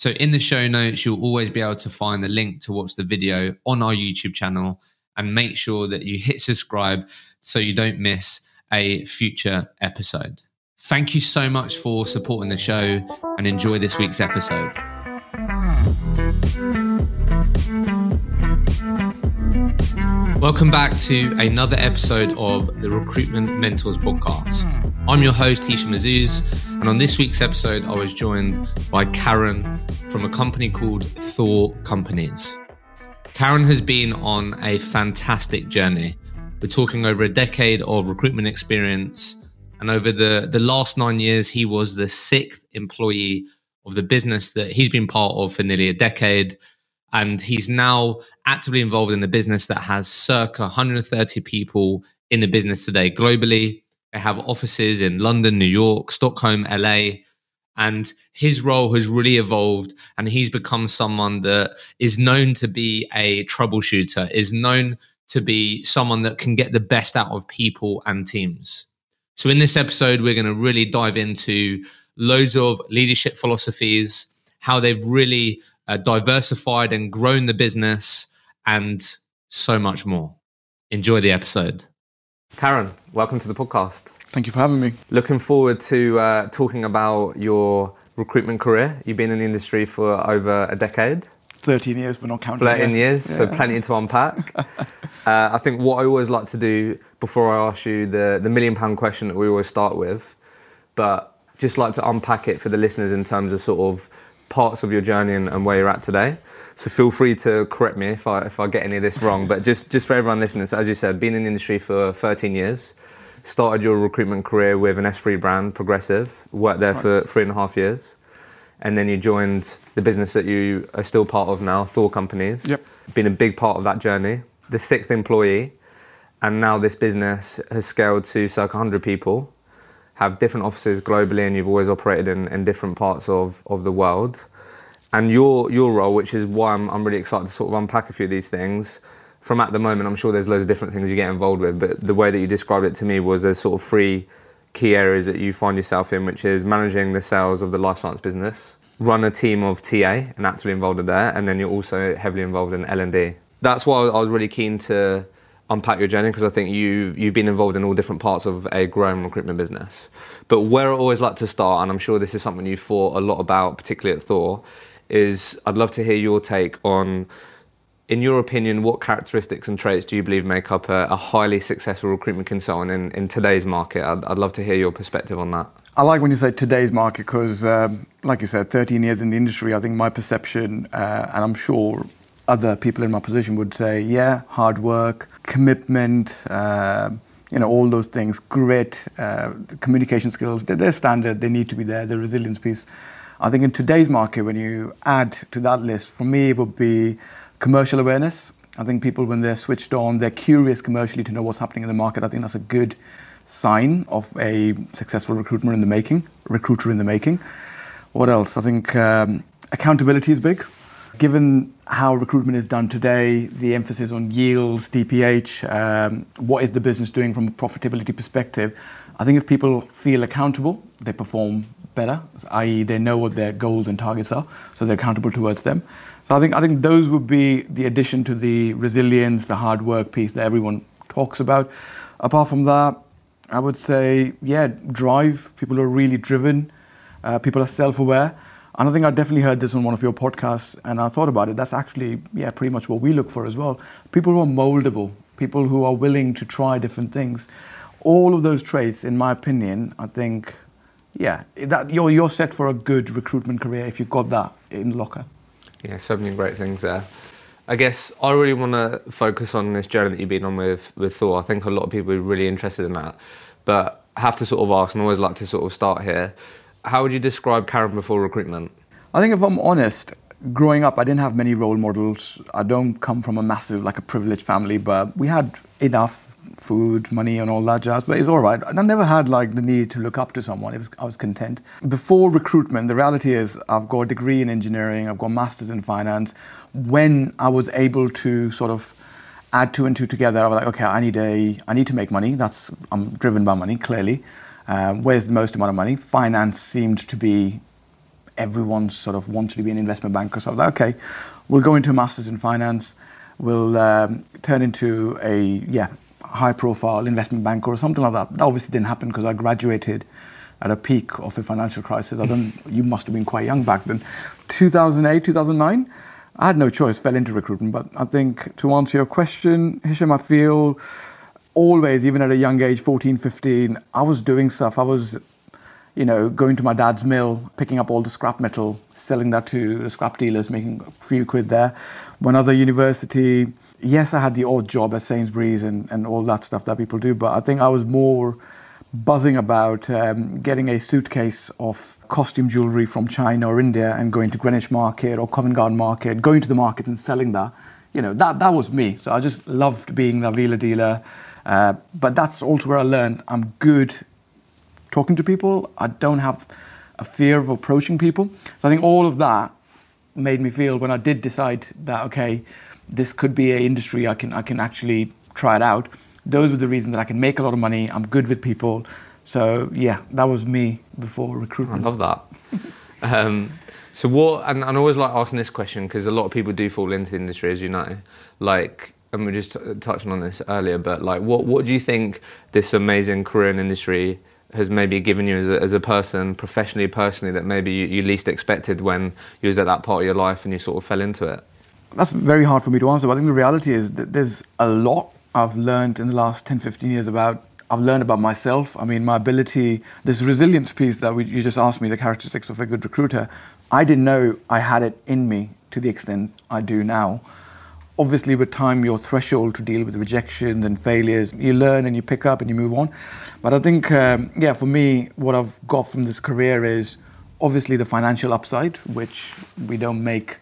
So, in the show notes, you'll always be able to find the link to watch the video on our YouTube channel and make sure that you hit subscribe so you don't miss a future episode. Thank you so much for supporting the show and enjoy this week's episode. Welcome back to another episode of the Recruitment Mentors podcast. I'm your host, Hisham Azuz, and on this week's episode, I was joined by Karan from a company called Thor Companies. Karan has been on a fantastic journey we're talking over a decade of recruitment experience. And over the, the last nine years, he was the sixth employee of the business that he's been part of for nearly a decade. And he's now actively involved in the business that has circa 130 people in the business today globally. They have offices in London, New York, Stockholm, LA. And his role has really evolved, and he's become someone that is known to be a troubleshooter, is known to be someone that can get the best out of people and teams. So, in this episode, we're going to really dive into loads of leadership philosophies, how they've really uh, diversified and grown the business, and so much more. Enjoy the episode. Karan, welcome to the podcast. Thank you for having me. Looking forward to uh, talking about your recruitment career. You've been in the industry for over a decade. 13 years, but not counting. 13 years, yeah. so plenty to unpack. uh, I think what I always like to do before I ask you the, the million pound question that we always start with, but just like to unpack it for the listeners in terms of sort of parts of your journey and, and, where you're at today. So feel free to correct me if I, if I get any of this wrong. but just, just for everyone listening, so as you said, been in the industry for 13 years, started your recruitment career with an S3 brand, Progressive, worked there for three and a half years and then you joined the business that you are still part of now, Thor Companies. Yep. Been a big part of that journey. The sixth employee, and now this business has scaled to circa 100 people, have different offices globally, and you've always operated in, in different parts of, of the world. And your your role, which is why I'm, I'm really excited to sort of unpack a few of these things. From at the moment, I'm sure there's loads of different things you get involved with, but the way that you described it to me was there's sort of three key areas that you find yourself in, which is managing the sales of the life science business, run a team of TA and actively involved in there, and then you're also heavily involved in L&D. That's why I was really keen to unpack your journey because I think you you've been involved in all different parts of a growing recruitment business. But where I always like to start, and I'm sure this is something you thought a lot about, particularly at Thor, is I'd love to hear your take on in your opinion, what characteristics and traits do you believe make up a, a highly successful recruitment consultant in, in today's market? I'd, I'd, love to hear your perspective on that. I like when you say today's market because, um, like you said, 13 years in the industry, I think my perception, uh, and I'm sure other people in my position would say, yeah, hard work, commitment, uh, you know, all those things, grit, uh, communication skills, they're, they're standard, they need to be there, the resilience piece. I think in today's market, when you add to that list, for me, it would be commercial awareness. I think people, when they're switched on, they're curious commercially to know what's happening in the market. I think that's a good sign of a successful recruiter in the making. Recruiter in the making. What else? I think um, accountability is big. Given how recruitment is done today, the emphasis on yields, DPH, um, what is the business doing from a profitability perspective? I think if people feel accountable, they perform better, i.e., they know what their goals and targets are, so they're accountable towards them. So I think I think those would be the addition to the resilience, the hard work piece that everyone talks about. Apart from that, I would say yeah, drive. People are really driven. Uh, people are self-aware. And I think I definitely heard this on one of your podcasts, and I thought about it. That's actually yeah, pretty much what we look for as well. People who are moldable, people who are willing to try different things. All of those traits, in my opinion, I think, yeah, that you're you're set for a good recruitment career if you've got that in locker. Yeah, so many great things there. I guess I really want to focus on this journey that you've been on with, with Thor. I think a lot of people are really interested in that. But I have to sort of ask, and always like to sort of start here. How would you describe Karan before recruitment? I think if I'm honest, growing up, I didn't have many role models. I don't come from a massive, like a privileged family, but we had enough food, money, and all that jazz. But it's all right. I never had like the need to look up to someone. Was, I was content. Before recruitment, the reality is I've got a degree in engineering. I've got masters in finance. When I was able to sort of add two and two together, I was like, okay, I need a, I need to make money. That's I'm driven by money clearly. Um, where's the most amount of money? Finance seemed to be everyone sort of wanted to be an investment banker. So I was like, okay, we'll go into a master's in finance. We'll um, turn into a yeah high profile investment banker or something like that. That obviously didn't happen because I graduated at a peak of a financial crisis. I don't. you must have been quite young back then. 2008, 2009. I had no choice. Fell into recruitment. But I think to answer your question, Hisham, I feel always, even at a young age, 14, 15, I was doing stuff. I was you know, going to my dad's mill, picking up all the scrap metal, selling that to the scrap dealers, making a few quid there. When I was at university, yes, I had the odd job at Sainsbury's and, and all that stuff that people do, but I think I was more buzzing about um, getting a suitcase of costume jewelry from China or India and going to Greenwich Market or Covent Garden Market, going to the market and selling that. You know, that, that was me. So I just loved being the Vila dealer. Uh, but that's also where I learned I'm good talking to people. I don't have a fear of approaching people. So I think all of that made me feel when I did decide that okay, this could be an industry I can I can actually try it out. Those were the reasons that I can make a lot of money. I'm good with people. So yeah, that was me before recruitment. I love that. um, so what? And, I always like asking this question because a lot of people do fall into the industry, as you know. Like, and we are just touching on this earlier, but like, what what do you think this amazing career in industry has maybe given you as a, as a person, professionally, personally, that maybe you, you, least expected when you was at that part of your life and you sort of fell into it? That's very hard for me to answer. But I think the reality is that there's a lot I've learned in the last 10, 15 years about. I've learned about myself. I mean, my ability, this resilience piece that we, you just asked me, the characteristics of a good recruiter. I didn't know I had it in me to the extent I do now obviously with time your threshold to deal with rejection and failures you learn and you pick up and you move on. But i think um, yeah for me what i've got from this career is obviously the financial upside which we don't make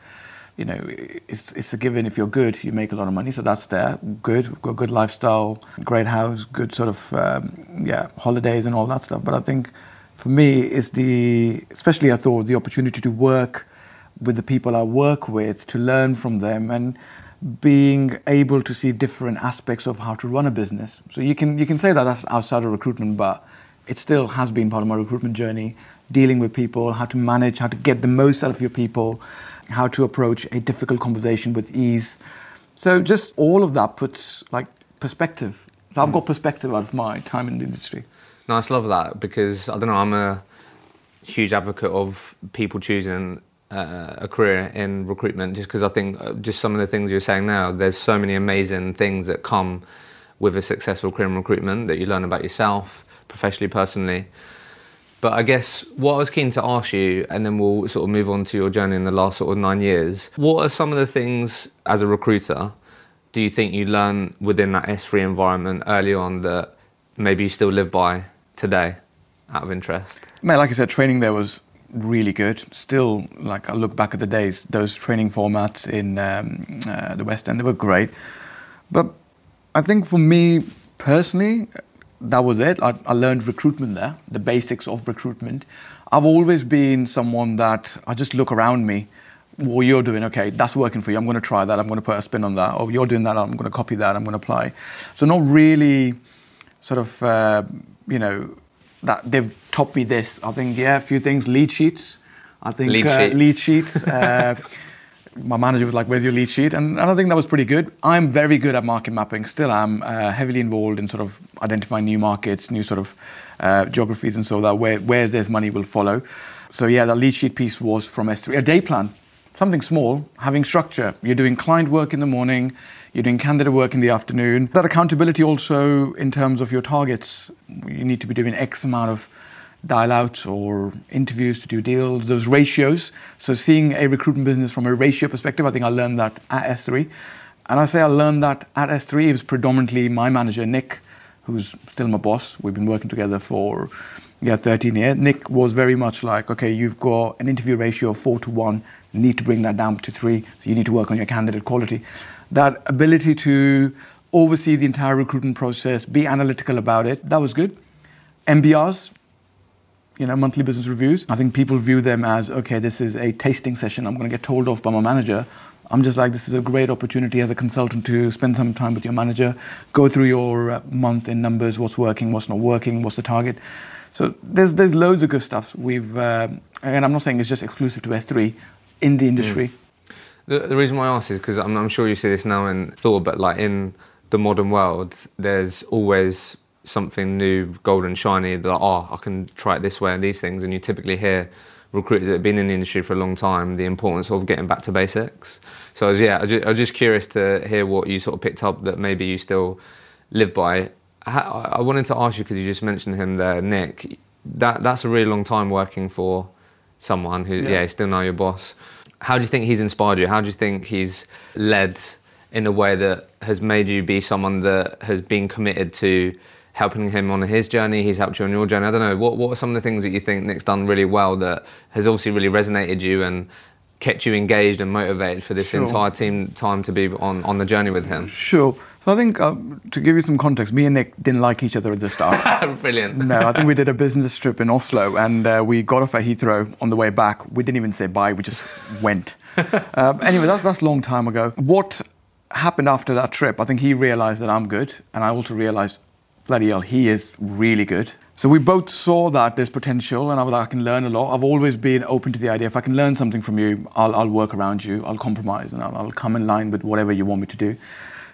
you know it's, it's a given. If you're good you make a lot of money so that's there. Good we've got good lifestyle great house good sort of um, yeah holidays and all that stuff. But i think for me it's the especially i thought the opportunity to work with the people i work with to learn from them. And being able to see different aspects of how to run a business. So you can you can say that that's outside of recruitment, but it still has been part of my recruitment journey. Dealing with people, how to manage, how to get the most out of your people, how to approach a difficult conversation with ease. So just all of that puts like perspective. So I've got perspective out of my time in the industry. Nice, love that because I don't know. I'm a huge advocate of people choosing uh, a career in recruitment just because I think uh, just some of the things you're saying now, there's so many amazing things that come with a successful career in recruitment that you learn about yourself, professionally, personally. But I guess what I was keen to ask you, and then we'll sort of move on to your journey in the last sort of nine years. What are some of the things as a recruiter do you think you learn within that S3 environment early on that maybe you still live by today out of interest? Mate, like I said, training there was really good. Still, like I look back at the days, those training formats in um, uh, the West End, they were great. But I think for me personally, that was it. I, I learned recruitment there, the basics of recruitment. I've always been someone that I just look around me. What you're doing, okay, that's working for you. I'm going to try that. I'm going to put a spin on that. Or you're doing that. I'm going to copy that. I'm going to apply. So not really, sort of, uh, you know, that they've taught me this. I think yeah, a few things. Lead sheets. I think lead uh, sheets. Lead sheets uh, my manager was like, "Where's your lead sheet?" And, and I think that was pretty good. I'm very good at market mapping. Still, am uh, heavily involved in sort of identifying new markets, new sort of uh, geographies, and so that where where there's money will follow. So yeah, the lead sheet piece was from S3. A day plan, something small, having structure. You're doing client work in the morning you're doing candidate work in the afternoon. That accountability also in terms of your targets. You need to be doing X amount of dial outs or interviews to do deals, those ratios. So seeing a recruitment business from a ratio perspective, I think I learned that at S3. And I say I learned that at S3, it was predominantly my manager, Nick, who's still my boss. We've been working together for Yeah, 13 years. Nick was very much like, okay, you've got an interview ratio of four to one, you need to bring that down to three, so you need to work on your candidate quality. That ability to oversee the entire recruitment process, be analytical about it, that was good. MBRs, you know, monthly business reviews. I think people view them as, okay, this is a tasting session. I'm going to get told off by my manager. I'm just like, this is a great opportunity as a consultant to spend some time with your manager, go through your uh, month in numbers, what's working, what's not working, what's the target. So there's there's loads of good stuff. We've uh, and I'm not saying it's just exclusive to S3 in the industry. Mm. The, the, reason why I ask is because I'm, I'm sure you see this now in Thor, but like in the modern world, there's always something new, golden, shiny, that, oh, I can try it this way and these things. And you typically hear recruiters that have been in the industry for a long time the importance of getting back to basics. So, I was, yeah, I was, just, I was just curious to hear what you sort of picked up that maybe you still live by. I wanted to ask you because you just mentioned him there, Nick. That that's a really long time working for someone who, yeah, yeah still now your boss. How do you think he's inspired you? How do you think he's led in a way that has made you be someone that has been committed to helping him on his journey, he's helped you on your journey. I don't know, what, what are some of the things that you think Nick's done really well that has obviously really resonated you and kept you engaged and motivated for this sure. entire team time to be on, on the journey with him? Sure. So I think uh, to give you some context, me and Nick didn't like each other at the start. Brilliant. No, I think we did a business trip in Oslo and uh, we got off at Heathrow on the way back. We didn't even say bye, we just went. Uh, anyway, that's that's a long time ago. What happened after that trip? I think he realized that I'm good, and I also realized bloody hell, he is really good. So we both saw that there's potential, and I was like, I can learn a lot. I've always been open to the idea if I can learn something from you, I'll, I'll work around you, I'll compromise, and I'll, I'll come in line with whatever you want me to do.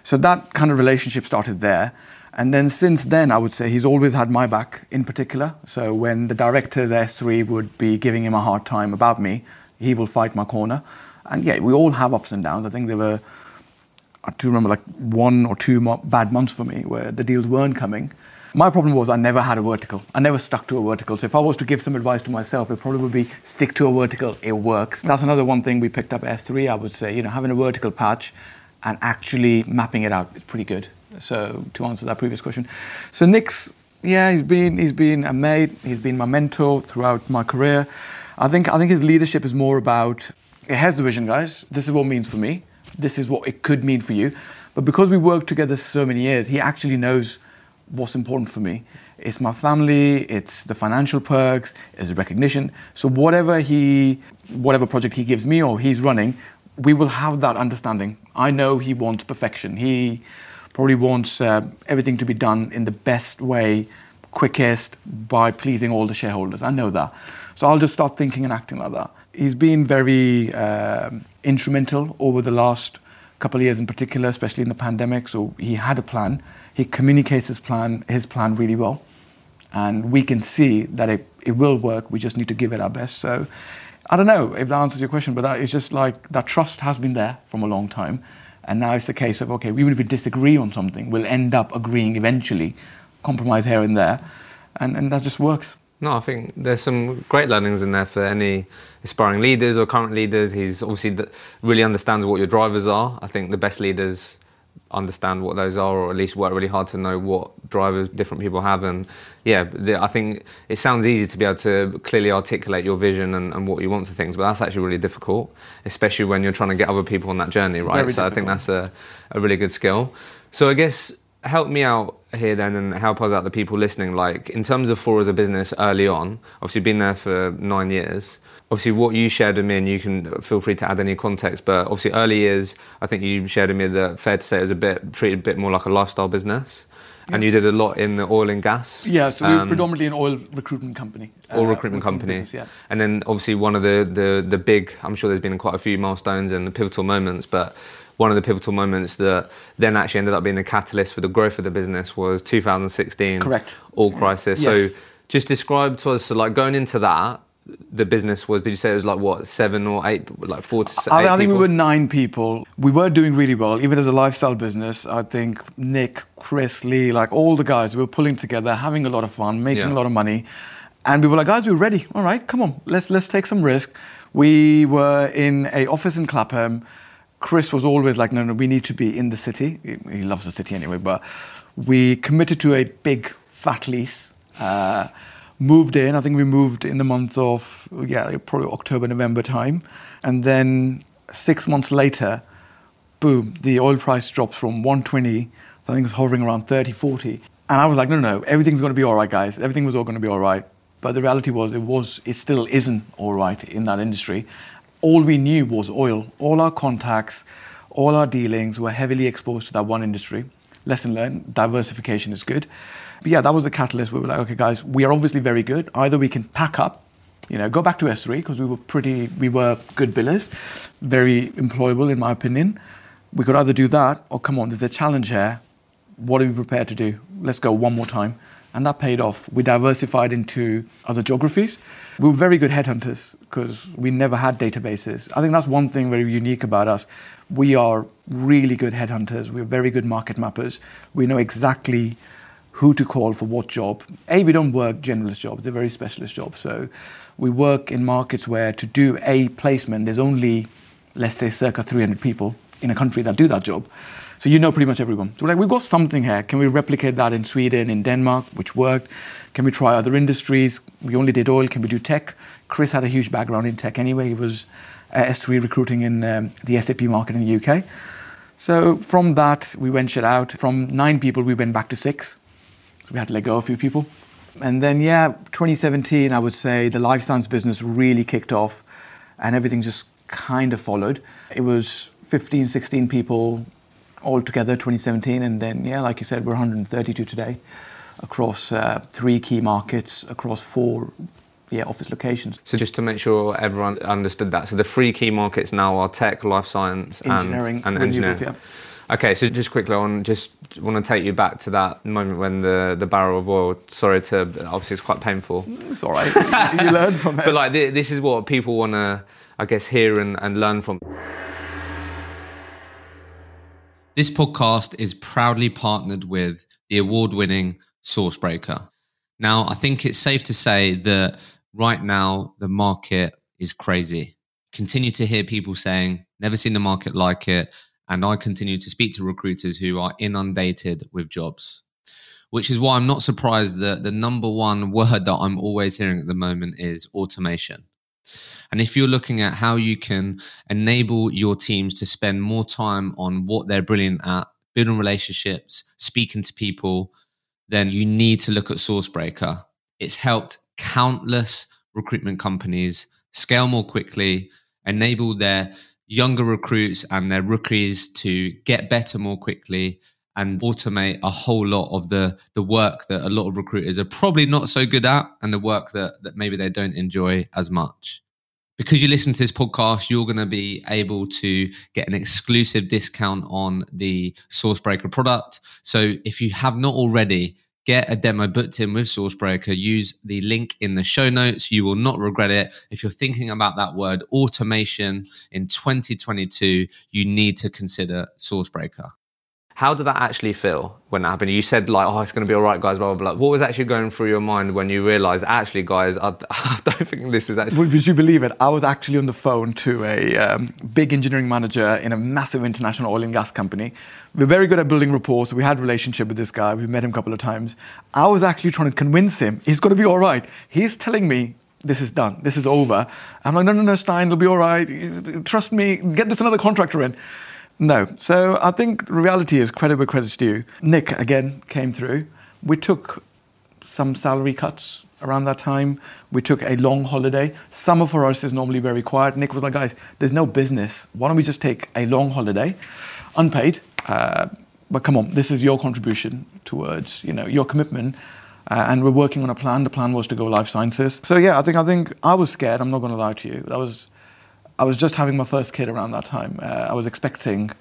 So that kind of relationship started there. And then since then, I would say he's always had my back in particular. So when the directors S3 would be giving him a hard time about me, he will fight my corner. And yeah, we all have ups and downs. I think there were I do remember like one or two bad months for me where the deals weren't coming. My problem was I never had a vertical. I never stuck to a vertical. So if I was to give some advice to myself, it probably would be stick to a vertical. It works. That's another one thing we picked up at S3. I would say, you know, having a vertical patch and actually mapping it out is pretty good. So to answer that previous question, so Nick's yeah, he's been he's been a mate. He's been my mentor throughout my career. I think I think his leadership is more about it has the vision, guys. This is what it means for me this is what it could mean for you. But because we worked together so many years, he actually knows what's important for me. It's my family, it's the financial perks, it's the recognition. So whatever he, whatever project he gives me or he's running, we will have that understanding. I know he wants perfection. He probably wants uh, everything to be done in the best way, quickest, by pleasing all the shareholders. I know that. So I'll just start thinking and acting like that he's been very uh, instrumental over the last couple of years in particular, especially in the pandemic. So he had a plan. He communicates his plan, his plan really well. And we can see that it, it will work. We just need to give it our best. So I don't know if that answers your question, but that is just like that trust has been there from a long time. And now it's the case of, okay, even if we disagree on something, we'll end up agreeing eventually, compromise here and there. And, and that just works. No, I think there's some great learnings in there for any aspiring leaders or current leaders. He's obviously really understands what your drivers are. I think the best leaders understand what those are, or at least work really hard to know what drivers different people have. And yeah, the, I think it sounds easy to be able to clearly articulate your vision and, and, what you want for things, but that's actually really difficult, especially when you're trying to get other people on that journey, right? Very so difficult. I think that's a, a really good skill. So I guess help me out here then and help us out the people listening like in terms of Thor as a business early on obviously been there for nine years obviously what you shared with me and you can feel free to add any context but obviously early years i think you shared with me that fair to say it was a bit treated a bit more like a lifestyle business yeah. and you did a lot in the oil and gas yeah so we are um, predominantly an oil recruitment company oil uh, recruitment company business, yeah. and then obviously one of the, the the big i'm sure there's been quite a few milestones and pivotal moments but one of the pivotal moments that then actually ended up being the catalyst for the growth of the business was 2016 correct. All crisis. Yes. so just describe to us so like going into that the business was did you say it was like what seven or eight like four to I, I think we were nine people. We were doing really well even as a lifestyle business. I think nick chris lee like all the guys we were pulling together having a lot of fun making yeah. a lot of money. And we were like guys we're ready. All right come on let's let's take some risk. We were in a office in clapham Chris was always like, no, no, we need to be in the city. He loves the city anyway, but we committed to a big fat lease. Uh, moved in. I think we moved in the month of, yeah, probably October, November time. And then six months later, boom, the oil price drops from 120, I think it's hovering around 30, 40. And I was like, no, no, everything's going to be all right, guys. Everything was all going to be all right. But the reality was, it was, it still isn't all right in that industry. All we knew was oil. All our contacts, all our dealings were heavily exposed to that one industry. Lesson learned: diversification is good. But yeah, that was the catalyst. We were like, okay, guys, we are obviously very good. Either we can pack up, you know, go back to S3 because we were pretty, we were good billers, very employable in my opinion. We could either do that or come on, there's a challenge here. What are we prepared to do? Let's go one more time. And that paid off. We diversified into other geographies. We were very good headhunters because we never had databases. I think that's one thing very unique about us. We are really good headhunters. We're very good market mappers. We know exactly who to call for what job. A, we don't work generalist jobs, they're very specialist jobs. So we work in markets where to do a placement, there's only, let's say, circa 300 people in a country that do that job. So you know pretty much everyone. So like, we've got something here. Can we replicate that in Sweden, in Denmark, which worked? Can we try other industries? We only did oil. Can we do tech? Chris had a huge background in tech anyway. He was uh, S3 recruiting in um, the SAP market in the UK. So from that, we ventured out. From nine people, we went back to six. So we had to let go a few people. And then, yeah, 2017, I would say the life science business really kicked off and everything just kind of followed. It was 15, 16 people all together 2017. And then, yeah, like you said, we're 132 today across uh, three key markets, across four yeah, office locations. So just to make sure everyone understood that, so the three key markets now are tech, life science, engineering, and, and engineering. Yeah. Okay, so just quickly on, just want to take you back to that moment when the, the barrel of oil. Sorry to, obviously it's quite painful. It's all right. you learn from it. But like this is what people want to, I guess, hear and, and learn from. This podcast is proudly partnered with the award-winning Sourcebreaker. Now, I think it's safe to say that right now the market is crazy. Continue to hear people saying, "Never seen the market like it." And I continue to speak to recruiters who are inundated with jobs, which is why I'm not surprised that the number one word that I'm always hearing at the moment is automation. And if you're looking at how you can enable your teams to spend more time on what they're brilliant at, building relationships, speaking to people, then you need to look at Sourcebreaker. It's helped countless recruitment companies scale more quickly, enable their younger recruits and their rookies to get better more quickly and automate a whole lot of the the work that a lot of recruiters are probably not so good at and the work that that maybe they don't enjoy as much because you listen to this podcast you're going to be able to get an exclusive discount on the sourcebreaker product so if you have not already get a demo booked in with Sourcebreaker, use the link in the show notes. You will not regret it. If you're thinking about that word automation in 2022, you need to consider Sourcebreaker. How did that actually feel when that happened? You said like, "Oh, it's going to be all right, guys." Blah blah blah. What was actually going through your mind when you realised, actually, guys, I, I, don't think this is actually. Would you believe it? I was actually on the phone to a um, big engineering manager in a massive international oil and gas company. We're very good at building rapport, so we had a relationship with this guy. We met him a couple of times. I was actually trying to convince him he's going to be all right. He's telling me this is done, this is over. I'm like, no, no, no, Stein, it'll be all right. Trust me, get this another contractor in. No. So I think reality is credit where credit's due. Nick, again, came through. We took some salary cuts around that time. We took a long holiday. Summer for us is normally very quiet. Nick was like, guys, there's no business. Why don't we just take a long holiday, unpaid? Uh, but come on, this is your contribution towards you know your commitment. Uh, and we're working on a plan. The plan was to go life sciences. So yeah, I think I think I was scared. I'm not going to lie to you. That was I was just having my first kid around that time. Uh, I was expecting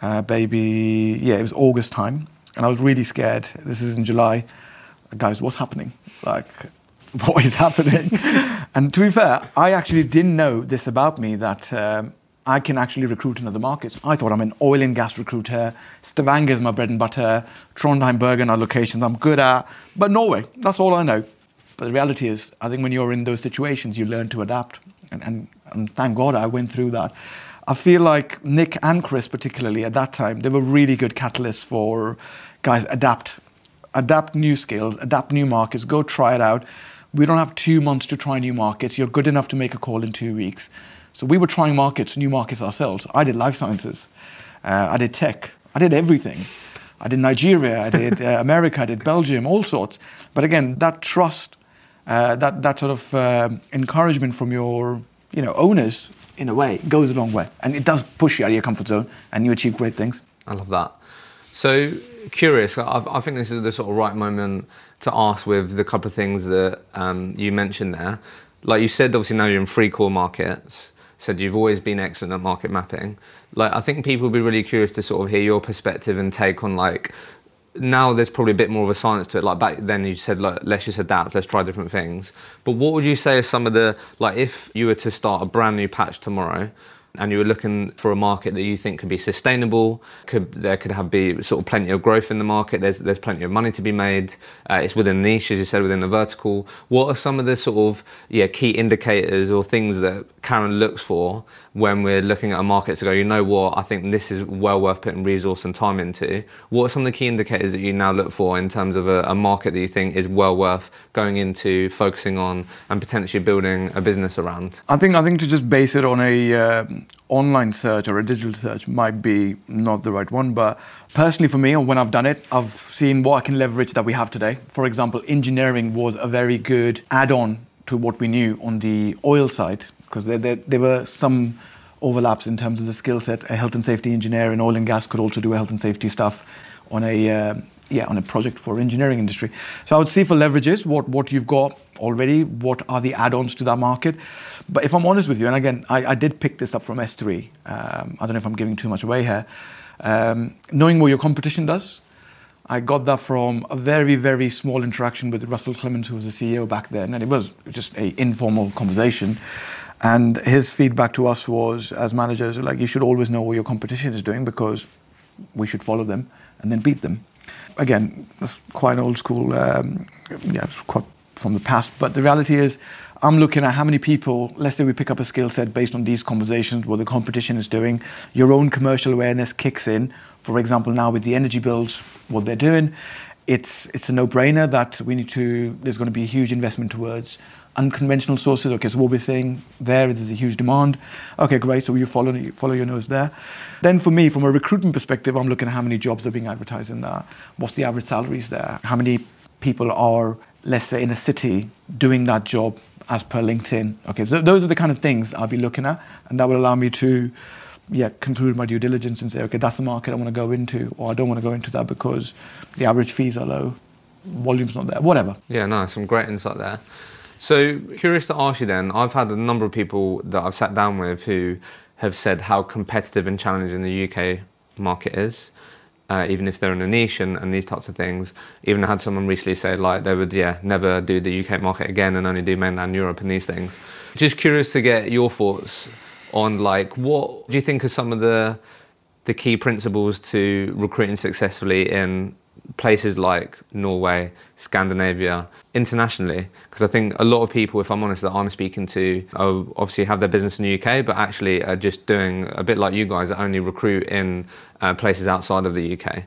a baby, yeah, it was August time, and I was really scared. This is in July. Guys, what's happening? Like, what is happening? and to be fair, I actually didn't know this about me that um, I can actually recruit in other markets. I thought I'm an oil and gas recruiter. Stavanger is my bread and butter. Trondheim, Bergen are locations I'm good at. But Norway, that's all I know. But the reality is, I think when you're in those situations, you learn to adapt. And, and and thank God I went through that. I feel like Nick and Chris, particularly at that time, they were really good catalysts for guys adapt, adapt new skills, adapt new markets, go try it out. We don't have two months to try new markets. You're good enough to make a call in two weeks. So we were trying markets, new markets ourselves. I did life sciences. Uh, I did tech. I did everything. I did Nigeria. I did uh, America. I did Belgium. All sorts. But again, that trust, uh, that that sort of uh, encouragement from your you know owners in a way goes a long way, and it does push you out of your comfort zone, and you achieve great things. I love that. So curious. I, I think this is the sort of right moment to ask with the couple of things that um, you mentioned there. Like you said, obviously now you're in three core markets. Said you've always been excellent at market mapping. Like I think people would be really curious to sort of hear your perspective and take on like now there's probably a bit more of a science to it. Like back then, you said, like, let's just adapt, let's try different things. But what would you say are some of the like if you were to start a brand new patch tomorrow? and you were looking for a market that you think could be sustainable, could there could have be sort of plenty of growth in the market. There's there's plenty of money to be made. Uh, it's within niche, as you said, within the vertical. What are some of the sort of yeah key indicators or things that Karan looks for when we're looking at a market to go, you know what, I think this is well worth putting resource and time into. What are some of the key indicators that you now look for in terms of a, a market that you think is well worth going into, focusing on, and potentially building a business around? I think I think to just base it on a uh, online search or a digital search might be not the right one, but personally for me, when I've done it, I've seen what I can leverage that we have today. For example, engineering was a very good add-on to what we knew on the oil side because there, there, there were some overlaps in terms of the skill set. A health and safety engineer in oil and gas could also do health and safety stuff on a uh, yeah on a project for engineering industry. So I would see for leverages what what you've got already. What are the add-ons to that market? But if I'm honest with you, and again, I, I did pick this up from S3. Um, I don't know if I'm giving too much away here. Um, knowing what your competition does, I got that from a very, very small interaction with Russell Clements, who was the CEO back then, and it was just a informal conversation. And his feedback to us was, as managers, like you should always know what your competition is doing because we should follow them and then beat them. Again, that's quite old school, um, yeah, quite from the past. But the reality is, I'm looking at how many people, let's say we pick up a skill set based on these conversations, what the competition is doing, your own commercial awareness kicks in. For example, now with the energy bills, what they're doing, it's, it's a no brainer that we need to, there's going to be a huge investment towards unconventional sources. Okay, so what we're saying there is a huge demand. Okay, great. So you follow you follow your nose there. Then for me, from a recruitment perspective, I'm looking at how many jobs are being advertised in there. What's the average salaries there? How many people are, let's say, in a city doing that job as per LinkedIn? Okay, so those are the kind of things I'll be looking at, and that will allow me to yeah, conclude my due diligence and say, okay, that's the market I want to go into, or I don't want to go into that because the average fees are low, volume's not there, whatever. Yeah, no, some great insight there. So, curious to ask you then, I've had a number of people that I've sat down with who have said how competitive and challenging the UK market is. Uh, even if they're in a niche and, and, these types of things. Even I had someone recently say like they would yeah never do the UK market again and only do mainland Europe and these things. Just curious to get your thoughts on like what do you think are some of the the key principles to recruiting successfully in places like Norway, Scandinavia, internationally, because I think a lot of people, if I'm honest, that I'm speaking to, obviously have their business in the UK, but actually are just doing a bit like you guys only recruit in uh, places outside of the UK.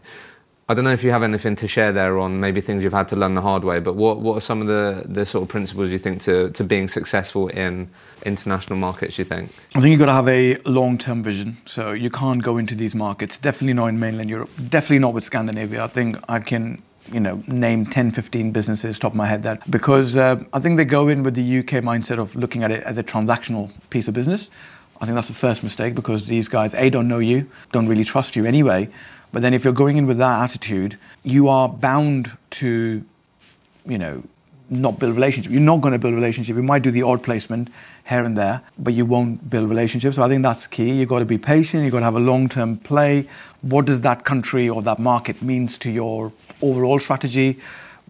I don't know if you have anything to share there on maybe things you've had to learn the hard way, but what, what are some of the, the sort of principles you think to, to being successful in international markets, you think? I think you've got to have a long term vision. So you can't go into these markets, definitely not in mainland Europe, definitely not with Scandinavia. I think I can you know, name 10, 15 businesses top of my head that because uh, I think they go in with the UK mindset of looking at it as a transactional piece of business. I think that's the first mistake because these guys, A, don't know you, don't really trust you anyway. But then if you're going in with that attitude, you are bound to, you know, not build a relationship. You're not going to build a relationship. You might do the odd placement here and there, but you won't build relationships. So I think that's key. You've got to be patient. You've got to have a long-term play. What does that country or that market means to your overall strategy?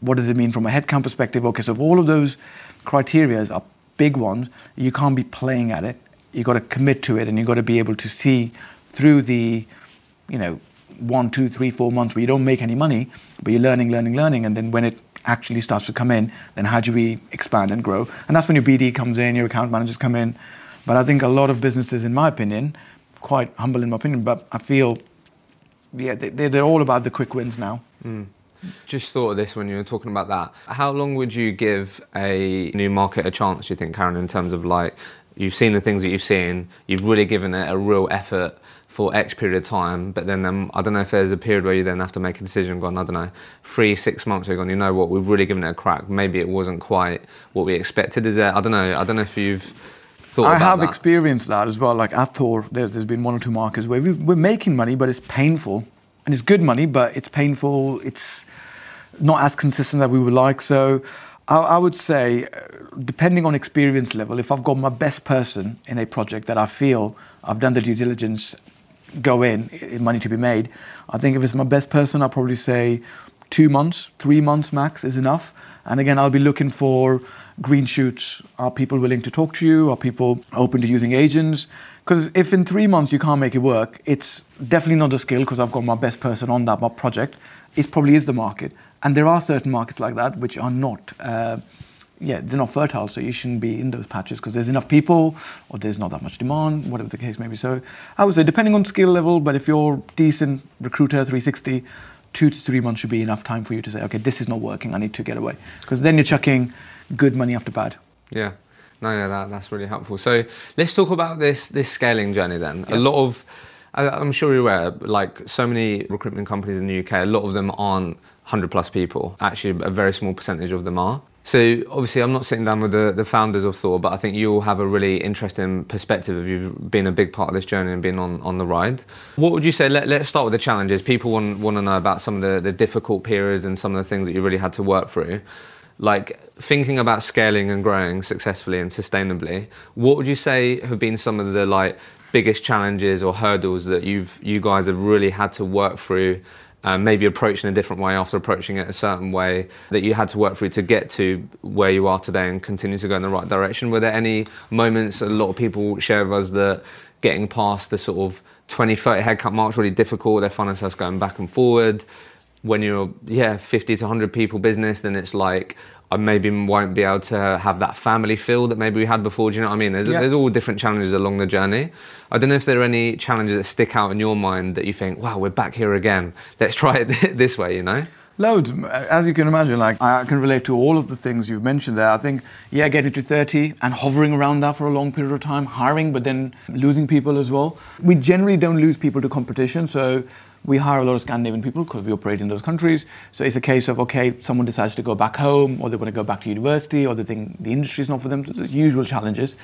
What does it mean from a headcount perspective? Okay, so if all of those criteria are big ones, you can't be playing at it. You've got to commit to it, and you've got to be able to see through the, you know, one, two, three, four months where you don't make any money, but you're learning, learning, learning, and then when it actually starts to come in, then how do we expand and grow? And that's when your BD comes in, your account managers come in. But I think a lot of businesses, in my opinion, quite humble in my opinion, but I feel, yeah, they, they're all about the quick wins now. Mm. Just thought of this when you were talking about that. How long would you give a new market a chance, do you think, Karan, in terms of like, you've seen the things that you've seen, you've really given it a real effort for X period of time, but then um, I don't know if there's a period where you then have to make a decision, gone, I don't know, three, six months ago, you know what, we've really given it a crack. Maybe it wasn't quite what we expected. Is there, I don't know, I don't know if you've thought I have that. experienced that as well. Like at Thor, there's, there's been one or two markets where we, we're making money, but it's painful. And it's good money, but it's painful. It's not as consistent that we would like. So I, I would say, uh, depending on experience level, if I've got my best person in a project that I feel I've done the due diligence, go in, money to be made. I think if it's my best person, I'll probably say two months, three months max is enough. And again, I'll be looking for green shoots. Are people willing to talk to you? Are people open to using agents? Because if in three months you can't make it work, it's definitely not a skill because I've got my best person on that my project. It probably is the market. And there are certain markets like that which are not. Uh, yeah, they're not fertile, so you shouldn't be in those patches because there's enough people or there's not that much demand, whatever the case may be. So I would say, depending on skill level, but if you're decent recruiter, 360, two to three months should be enough time for you to say, okay, this is not working, I need to get away. Because then you're chucking good money after bad. Yeah. No, yeah, that, that's really helpful. So let's talk about this this scaling journey then. Yeah. A lot of, I- I'm sure you're aware, like so many recruitment companies in the UK, a lot of them aren't 100 plus people. Actually, a very small percentage of them are. So obviously, I'm not sitting down with the, the founders of Thor, but I think you all have a really interesting perspective of you've been a big part of this journey and been on, on the ride. What would you say? Let, let's start with the challenges. People want, want to know about some of the, the difficult periods and some of the things that you really had to work through like thinking about scaling and growing successfully and sustainably what would you say have been some of the like biggest challenges or hurdles that you've you guys have really had to work through um, maybe approach in a different way after approaching it a certain way that you had to work through to get to where you are today and continue to go in the right direction. Were there any moments a lot of people share with us that getting past the sort of 20 30 headcount mark's really difficult they find themselves going back and forward? When you're yeah 50 to 100 people business then it's like I maybe won't be able to have that family feel that maybe we had before. Do you know what I mean? There's, Yeah. there's all different challenges along the journey. I don't know if there are any challenges that stick out in your mind that you think, wow, we're back here again. Let's try it this way, you know? Loads, uh, as you can imagine. Like I can relate to all of the things you've mentioned there. I think, yeah, getting to 30 and hovering around that for a long period of time, hiring, but then losing people as well. We generally don't lose people to competition, so we hire a lot of Scandinavian people because we operate in those countries. So it's a case of okay, someone decides to go back home, or they want to go back to university, or they think the industry is not for them. So there's usual challenges.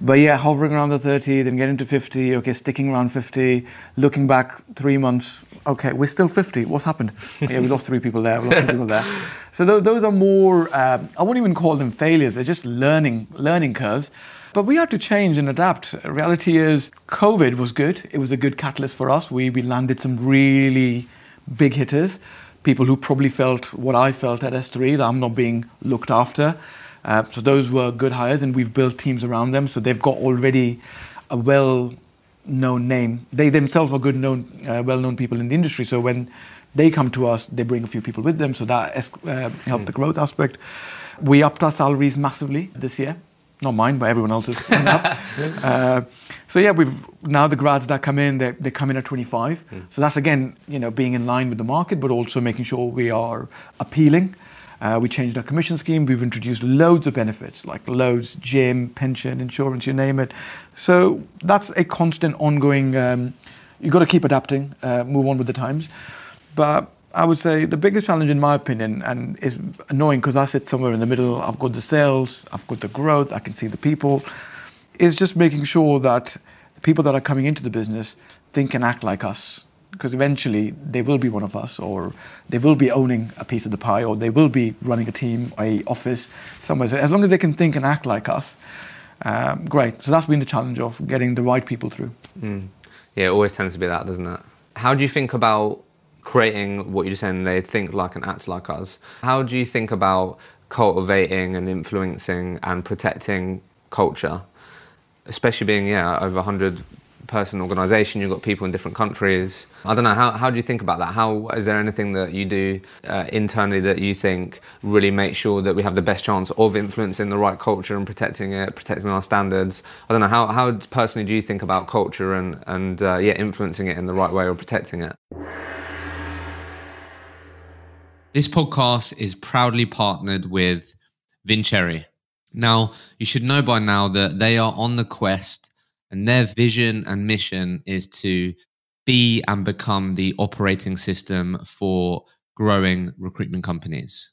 But yeah, hovering around the 30, then getting to 50, okay, sticking around 50, looking back three months, okay, we're still 50. What's happened? yeah, we lost three people there, we lost two people there. So tho- those are more, um, I wouldn't even call them failures, they're just learning, learning curves. But we had to change and adapt. Reality is, COVID was good. It was a good catalyst for us. We, we landed some really big hitters, people who probably felt what I felt at S3, that I'm not being looked after. Uh, so those were good hires, and we've built teams around them. So they've got already a well-known name. They themselves are good known, uh, well-known people in the industry. So when they come to us, they bring a few people with them. So that uh, helped the growth aspect. We upped our salaries massively this year. Not mine, but everyone else's. uh, so yeah, we've now the grads that come in, they they come in at 25. So that's again, you know, being in line with the market, but also making sure we are appealing. Uh, we changed our commission scheme. We've introduced loads of benefits, like loads, gym, pension, insurance, you name it. So that's a constant, ongoing. Um, you've got to keep adapting, uh, move on with the times. But I would say the biggest challenge, in my opinion, and is annoying because I sit somewhere in the middle. I've got the sales, I've got the growth, I can see the people. Is just making sure that the people that are coming into the business think and act like us. Because eventually they will be one of us, or they will be owning a piece of the pie, or they will be running a team, a office somewhere. So as long as they can think and act like us, um, great. So that's been the challenge of getting the right people through. Mm. Yeah, it always tends to be that, doesn't it? How do you think about creating what you're saying? They think like and act like us. How do you think about cultivating and influencing and protecting culture, especially being yeah over a hundred person organization you've got people in different countries i don't know how, how do you think about that how is there anything that you do uh, internally that you think really makes sure that we have the best chance of influencing the right culture and protecting it protecting our standards i don't know how, how personally do you think about culture and, and uh, yeah influencing it in the right way or protecting it This podcast is proudly partnered with Vincere. Now, you should know by now that they are on the quest and their vision and mission is to be and become the operating system for growing recruitment companies.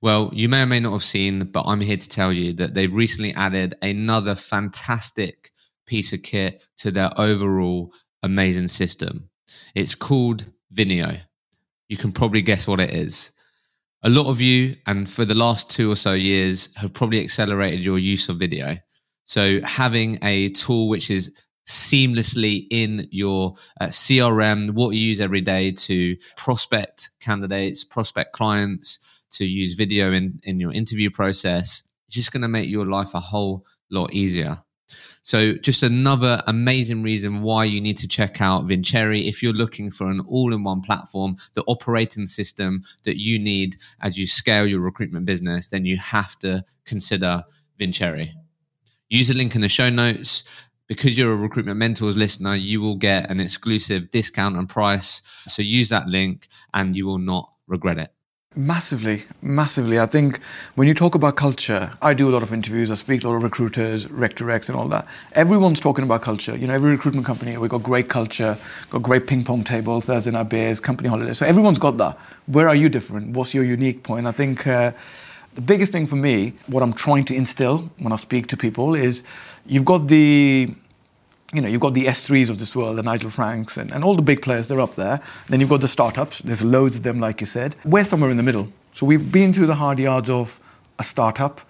Well, you may or may not have seen, but I'm here to tell you that they've recently added another fantastic piece of kit to their overall amazing system. It's called Vineo. You can probably guess what it is. A lot of you, and for the last two or so years, have probably accelerated your use of video. So, having a tool which is seamlessly in your uh, CRM, what you use every day to prospect candidates, prospect clients, to use video in, in your interview process, it's just going to make your life a whole lot easier. So, just another amazing reason why you need to check out Vincere if you're looking for an all in one platform, the operating system that you need as you scale your recruitment business, then you have to consider Vincere. Use the link in the show notes. Because you're a recruitment mentors listener, you will get an exclusive discount and price. So use that link and you will not regret it. Massively, massively. I think when you talk about culture, I do a lot of interviews, I speak to a lot of recruiters, rec to recs and all that. Everyone's talking about culture. You know, every recruitment company, we've got great culture, got great ping pong table, Thursday night beers, company holidays. So everyone's got that. Where are you different? What's your unique point? I think uh, the biggest thing for me, what I'm trying to instill when I speak to people is you've got the you know, you've got the S3s of this world, the Nigel Franks, and, and all the big players, they're up there. Then you've got the startups, there's loads of them, like you said. We're somewhere in the middle. So we've been through the hard yards of a startup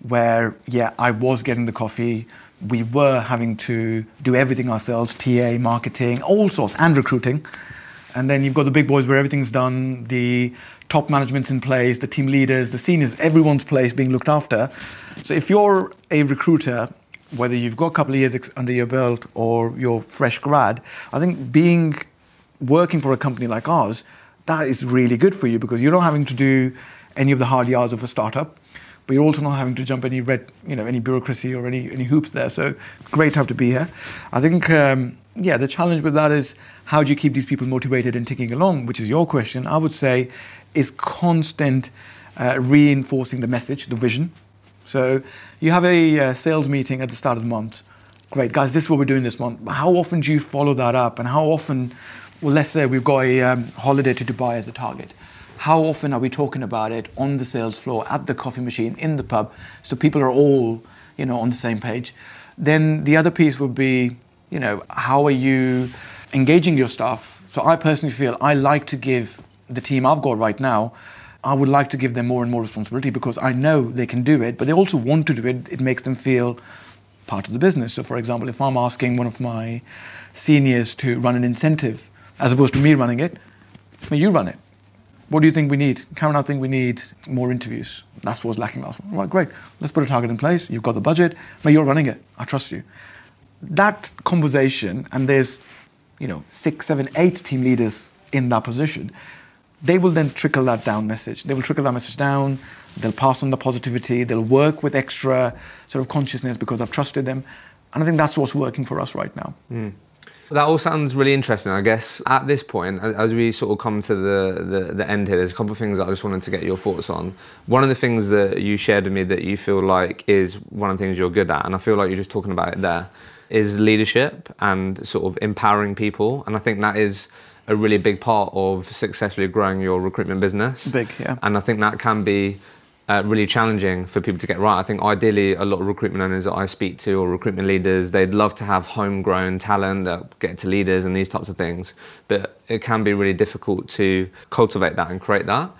where, yeah, I was getting the coffee. We were having to do everything ourselves TA, marketing, all sorts, and recruiting. And then you've got the big boys where everything's done, the top management's in place, the team leaders, the seniors, everyone's place being looked after. So if you're a recruiter whether you've got a couple of years under your belt or you're fresh grad, I think being working for a company like ours, that is really good for you because you're not having to do any of the hard yards of a startup, but you're also not having to jump any red, you know, any bureaucracy or any any hoops there. So great to have to be here. I think. Um, yeah, the challenge with that is how do you keep these people motivated and ticking along, which is your question. I would say is constant uh, reinforcing the message, the vision, so you have a uh, sales meeting at the start of the month. Great, guys, this is what we're doing this month. How often do you follow that up? And how often, well, let's say we've got a um, holiday to Dubai as a target. How often are we talking about it on the sales floor, at the coffee machine, in the pub, so people are all, you know, on the same page? Then the other piece would be, you know, how are you engaging your staff? So I personally feel I like to give the team I've got right now I would like to give them more and more responsibility because I know they can do it, but they also want to do it. It makes them feel part of the business. So, for example, if I'm asking one of my seniors to run an incentive as opposed to me running it, may you run it. What do you think we need? Karan, I think we need more interviews. That's what was lacking last month. Right, great. Let's put a target in place. You've got the budget. May you're running it. I trust you. That conversation, and there's, you know, six, seven, eight team leaders in that position they will then trickle that down message. They will trickle that message down. They'll pass on the positivity. They'll work with extra sort of consciousness because I've trusted them. And I think that's what's working for us right now. Mm. That all sounds really interesting. I guess at this point, as we sort of come to the, the, the, end here, there's a couple of things that I just wanted to get your thoughts on. One of the things that you shared with me that you feel like is one of the things you're good at, and I feel like you're just talking about it there, is leadership and sort of empowering people. And I think that is a really big part of successfully growing your recruitment business. Big, yeah. And I think that can be uh, really challenging for people to get right. I think ideally, a lot of recruitment owners that I speak to or recruitment leaders, they'd love to have homegrown talent that get to leaders and these types of things. But it can be really difficult to cultivate that and create that.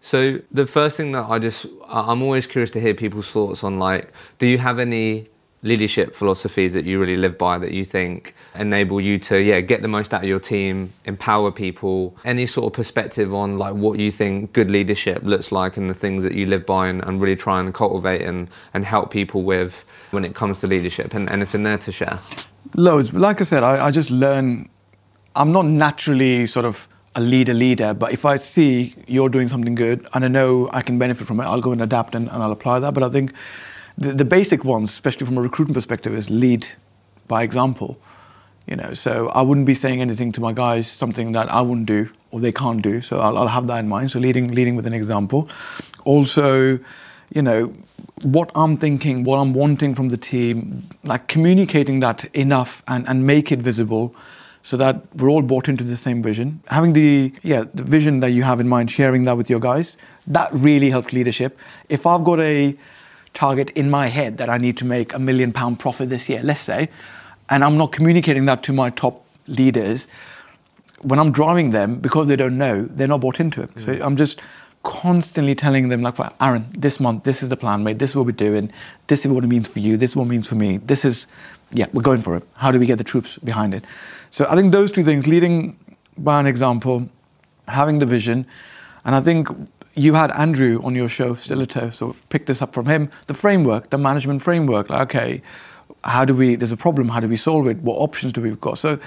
So the first thing that I just, I'm always curious to hear people's thoughts on like, do you have any leadership philosophies that you really live by that you think enable you to yeah get the most out of your team empower people. Any sort of perspective on like what you think good leadership looks like and the things that you live by and, and really try and cultivate and, and help people with when it comes to leadership and anything there to share? Loads. Like i said I, I just learn. I'm not naturally sort of a leader leader but if i see you're doing something good and i know i can benefit from it i'll go and adapt and, and i'll apply that. But i think the, the basic ones, especially from a recruitment perspective, is lead by example. You know, so I wouldn't be saying anything to my guys, something that I wouldn't do. or they can't do. So I'll, I'll have that in mind. So leading leading with an example. Also, you know, what I'm thinking, what I'm wanting from the team, like communicating that enough and, and make it visible so that we're all bought into the same vision. Having the yeah, the vision that you have in mind, sharing that with your guys, that really helps leadership. If I've got a target in my head that I need to make a million pound profit this year, let's say, and I'm not communicating that to my top leaders, when I'm driving them, because they don't know, they're not bought into it. Mm. So I'm just constantly telling them, like, Aaron, this month, this is the plan, mate. This is what we're doing. This is what it means for you. This is what it means for me. This is, yeah, we're going for it. How do we get the troops behind it? So I think those two things, leading by an example, having the vision, and I think you had Andrew on your show, Stilito, so pick this up from him. The framework, the management framework, like, okay, how do we, there's a problem, how do we solve it? What options do we've got? So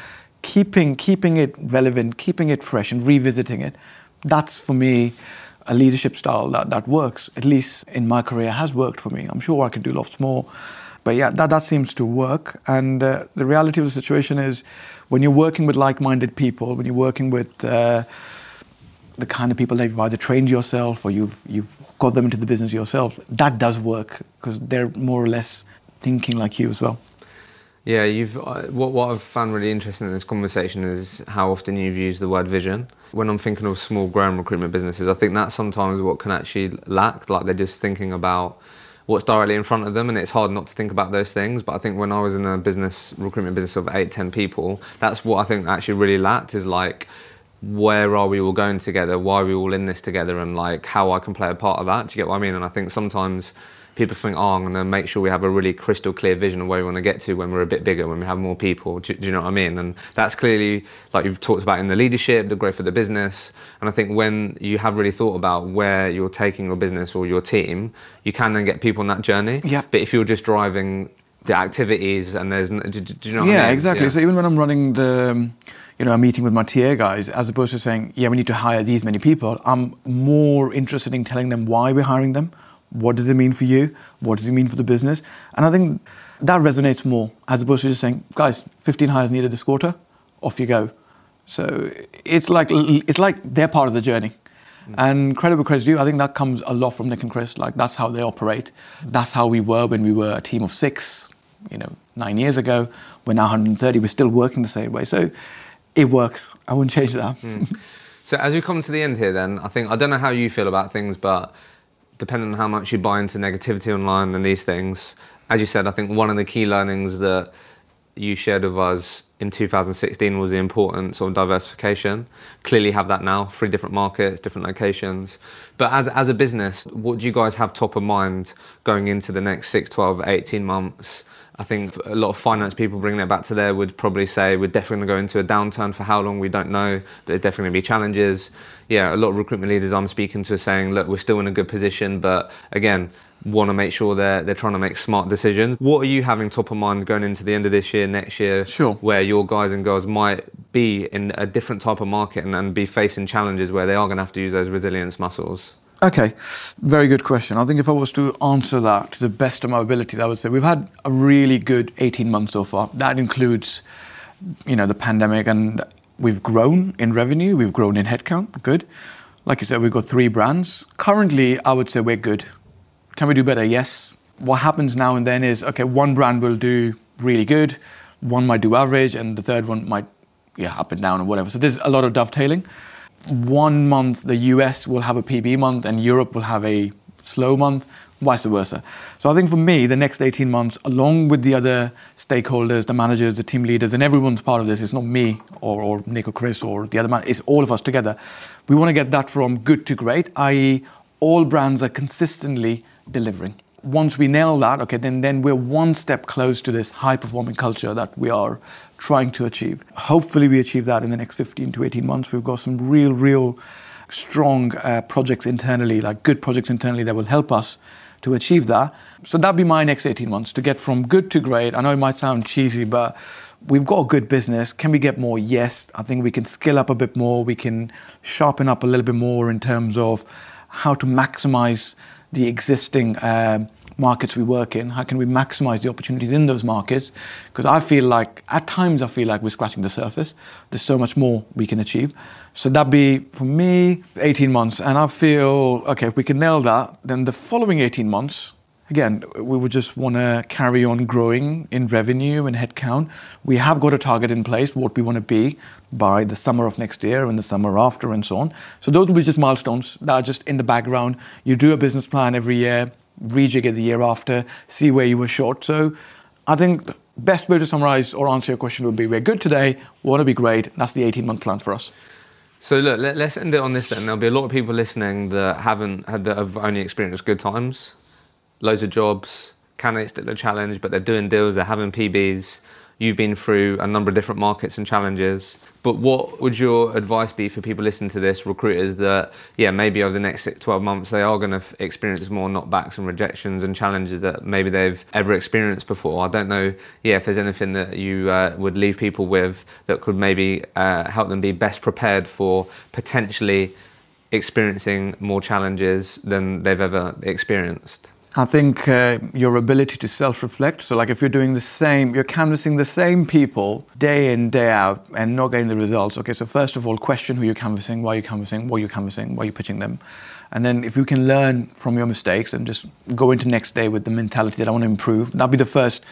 keeping, keeping it relevant, keeping it fresh and revisiting it, that's for me a leadership style that, that works, at least in my career has worked for me. I'm sure I can do lots more. But yeah, that, that seems to work. And uh, the reality of the situation is when you're working with like minded people, when you're working with uh, the kind of people that you've either trained yourself or you've, you've got them into the business yourself, that does work because they're more or less thinking like you as well. Yeah, you've uh, what what I've found really interesting in this conversation is how often you've used the word vision. When I'm thinking of small growing recruitment businesses, I think that's sometimes what can actually lack. Like they're just thinking about what's directly in front of them, and it's hard not to think about those things. But I think when I was in a business recruitment business of eight, ten people, that's what I think actually really lacked is like where are we all going together? Why are we all in this together? And like how I can play a part of that. Do you get what I mean? And I think sometimes people think, oh, I'm going to make sure we have a really crystal clear vision of where we want to get to when we're a bit bigger, when we have more people. Do, do, you know what I mean? And that's clearly, like you've talked about in the leadership, the growth of the business. And I think when you have really thought about where you're taking your business or your team, you can then get people on that journey. Yeah. But if you're just driving the activities and there's, do, do you know yeah, I mean? exactly. Yeah. So even when I'm running the, you know, a meeting with my TA guys, as opposed to saying, yeah, we need to hire these many people, I'm more interested in telling them why we're hiring them what does it mean for you? What does it mean for the business? And I think that resonates more as opposed to just saying, guys, 15 hires needed this quarter, off you go. So it's like it's like they're part of the journey. Mm. And credible credit due, I think that comes a lot from Nick and Chris. Like that's how they operate. That's how we were when we were a team of six, you know, nine years ago. We're now 130. We're still working the same way. So it works. I wouldn't change that. Mm. So as we come to the end here, then I think I don't know how you feel about things, but depending on how much you buy into negativity online and these things, as you said, I think one of the key learnings that you shared with us in 2016 was the importance of diversification. Clearly have that now, three different markets, different locations. But as, as a business, what do you guys have top of mind going into the next 6, 12, 18 months? I think a lot of finance people bringing it back to there would probably say we're definitely going to go into a downturn for how long we don't know, there's definitely going to be challenges. Yeah, a lot of recruitment leaders I'm speaking to are saying, look, we're still in a good position, but again, want to make sure they're they're trying to make smart decisions. What are you having top of mind going into the end of this year, next year, sure. where your guys and girls might be in a different type of market and, and be facing challenges where they are going to have to use those resilience muscles? Okay, very good question. I think if I was to answer that to the best of my abilities, I would say we've had a really good 18 months so far. That includes, you know, the pandemic, and we've grown in revenue, we've grown in headcount, good. Like I said, we've got three brands. Currently, I would say we're good. Can we do better? Yes. What happens now and then is, okay, one brand will do really good, one might do average, and the third one might, yeah, up and down or whatever. So there's a lot of dovetailing one month the US will have a PB month and Europe will have a slow month, vice versa. So I think for me, the next 18 months, along with the other stakeholders, the managers, the team leaders, and everyone's part of this, it's not me or, or Nick or Chris or the other man, it's all of us together. We want to get that from good to great, i.e., all brands are consistently delivering. Once we nail that, okay, then, then we're one step close to this high performing culture that we are trying to achieve. Hopefully, we achieve that in the next 15 to 18 months. We've got some real, real strong uh, projects internally, like good projects internally that will help us to achieve that. So that'd be my next 18 months to get from good to great. I know it might sound cheesy, but we've got a good business. Can we get more? Yes. I think we can scale up a bit more. We can sharpen up a little bit more in terms of how to maximize the existing uh, markets we work in? How can we maximize the opportunities in those markets? Because I feel like, at times, I feel like we're scratching the surface. There's so much more we can achieve. So that'd be, for me, 18 months. And I feel, okay, if we can nail that, then the following 18 months, again, we would just want to carry on growing in revenue and headcount. We have got a target in place, what we want to be by the summer of next year and the summer after and so on. So those will be just milestones that are just in the background. You do a business plan every year, rejig it the year after, see where you were short. So I think best way to summarize or answer your question would be we're good today, want to be great. That's the 18 month plan for us. So look, let, us end it on this then. There'll be a lot of people listening that haven't had that have only experienced good times loads of jobs, candidates that are challenged, but they're doing deals, they're having PBs. You've been through a number of different markets and challenges. But what would your advice be for people listening to this, recruiters that, yeah, maybe over the next 12 months they are going to f- experience more knockbacks and rejections and challenges that maybe they've ever experienced before? I don't know, yeah, if there's anything that you uh, would leave people with that could maybe uh, help them be best prepared for potentially experiencing more challenges than they've ever experienced. I think uh, your ability to self reflect. So, like if you're doing the same, you're canvassing the same people day in, day out, and not getting the results. Okay, so first of all, question who you're canvassing, why you're canvassing, what you're canvassing, why you're pitching them. And then if you can learn from your mistakes and just go into next day with the mentality that I want to improve, that'll be the first,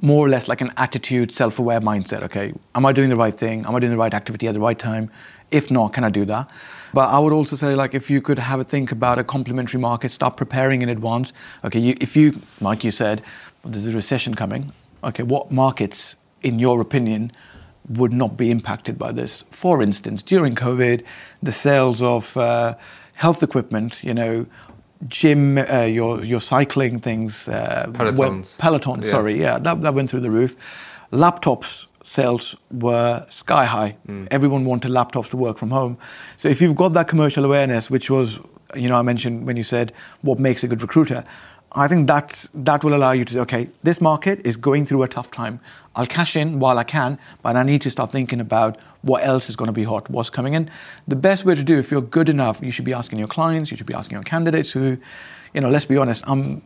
more or less like an attitude, self aware mindset. Okay, am I doing the right thing? Am I doing the right activity at the right time? If not, can I do that? But I would also say, like, if you could have a think about a complementary market, start preparing in advance. Okay, you, if you, like you said, there's a recession coming. Okay, what markets, in your opinion, would not be impacted by this? For instance, during COVID, the sales of uh, health equipment, you know, gym, uh, your your cycling things, uh, Pelotons. Peloton, yeah. sorry, yeah, that, that went through the roof. Laptops sales were sky high. Mm. Everyone wanted laptops to work from home. So if you've got that commercial awareness, which was, you know, I mentioned when you said what makes a good recruiter, I think that that will allow you to say, okay, this market is going through a tough time. I'll cash in while I can, but I need to start thinking about what else is going to be hot, what's coming in. The best way to do, if you're good enough, you should be asking your clients, you should be asking your candidates who, you know, let's be honest, I'm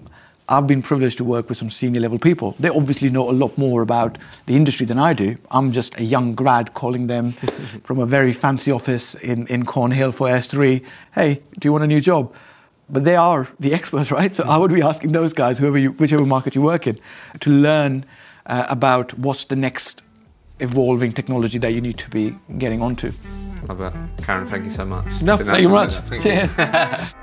I've been privileged to work with some senior level people. They obviously know a lot more about the industry than I do. I'm just a young grad calling them from a very fancy office in, in Cornhill for S3. Hey, do you want a new job? But they are the experts, right? So I would be asking those guys, whoever you, whichever market you work in, to learn uh, about what's the next evolving technology that you need to be getting onto. Love that. Karan, thank you so much. No, thank you very much. Cheers.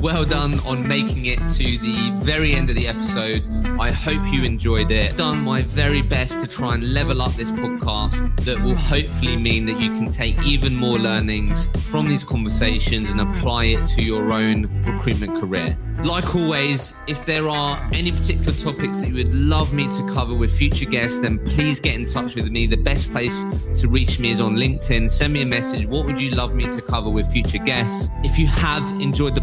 Well done on making it to the very end of the episode. I hope you enjoyed it. Done my very best to try and level up this podcast that will hopefully mean that you can take even more learnings from these conversations and apply it to your own recruitment career. Like always, if there are any particular topics that you would love me to cover with future guests, then please get in touch with me. The best place to reach me is on LinkedIn. Send me a message. What would you love me to cover with future guests? If you have enjoyed the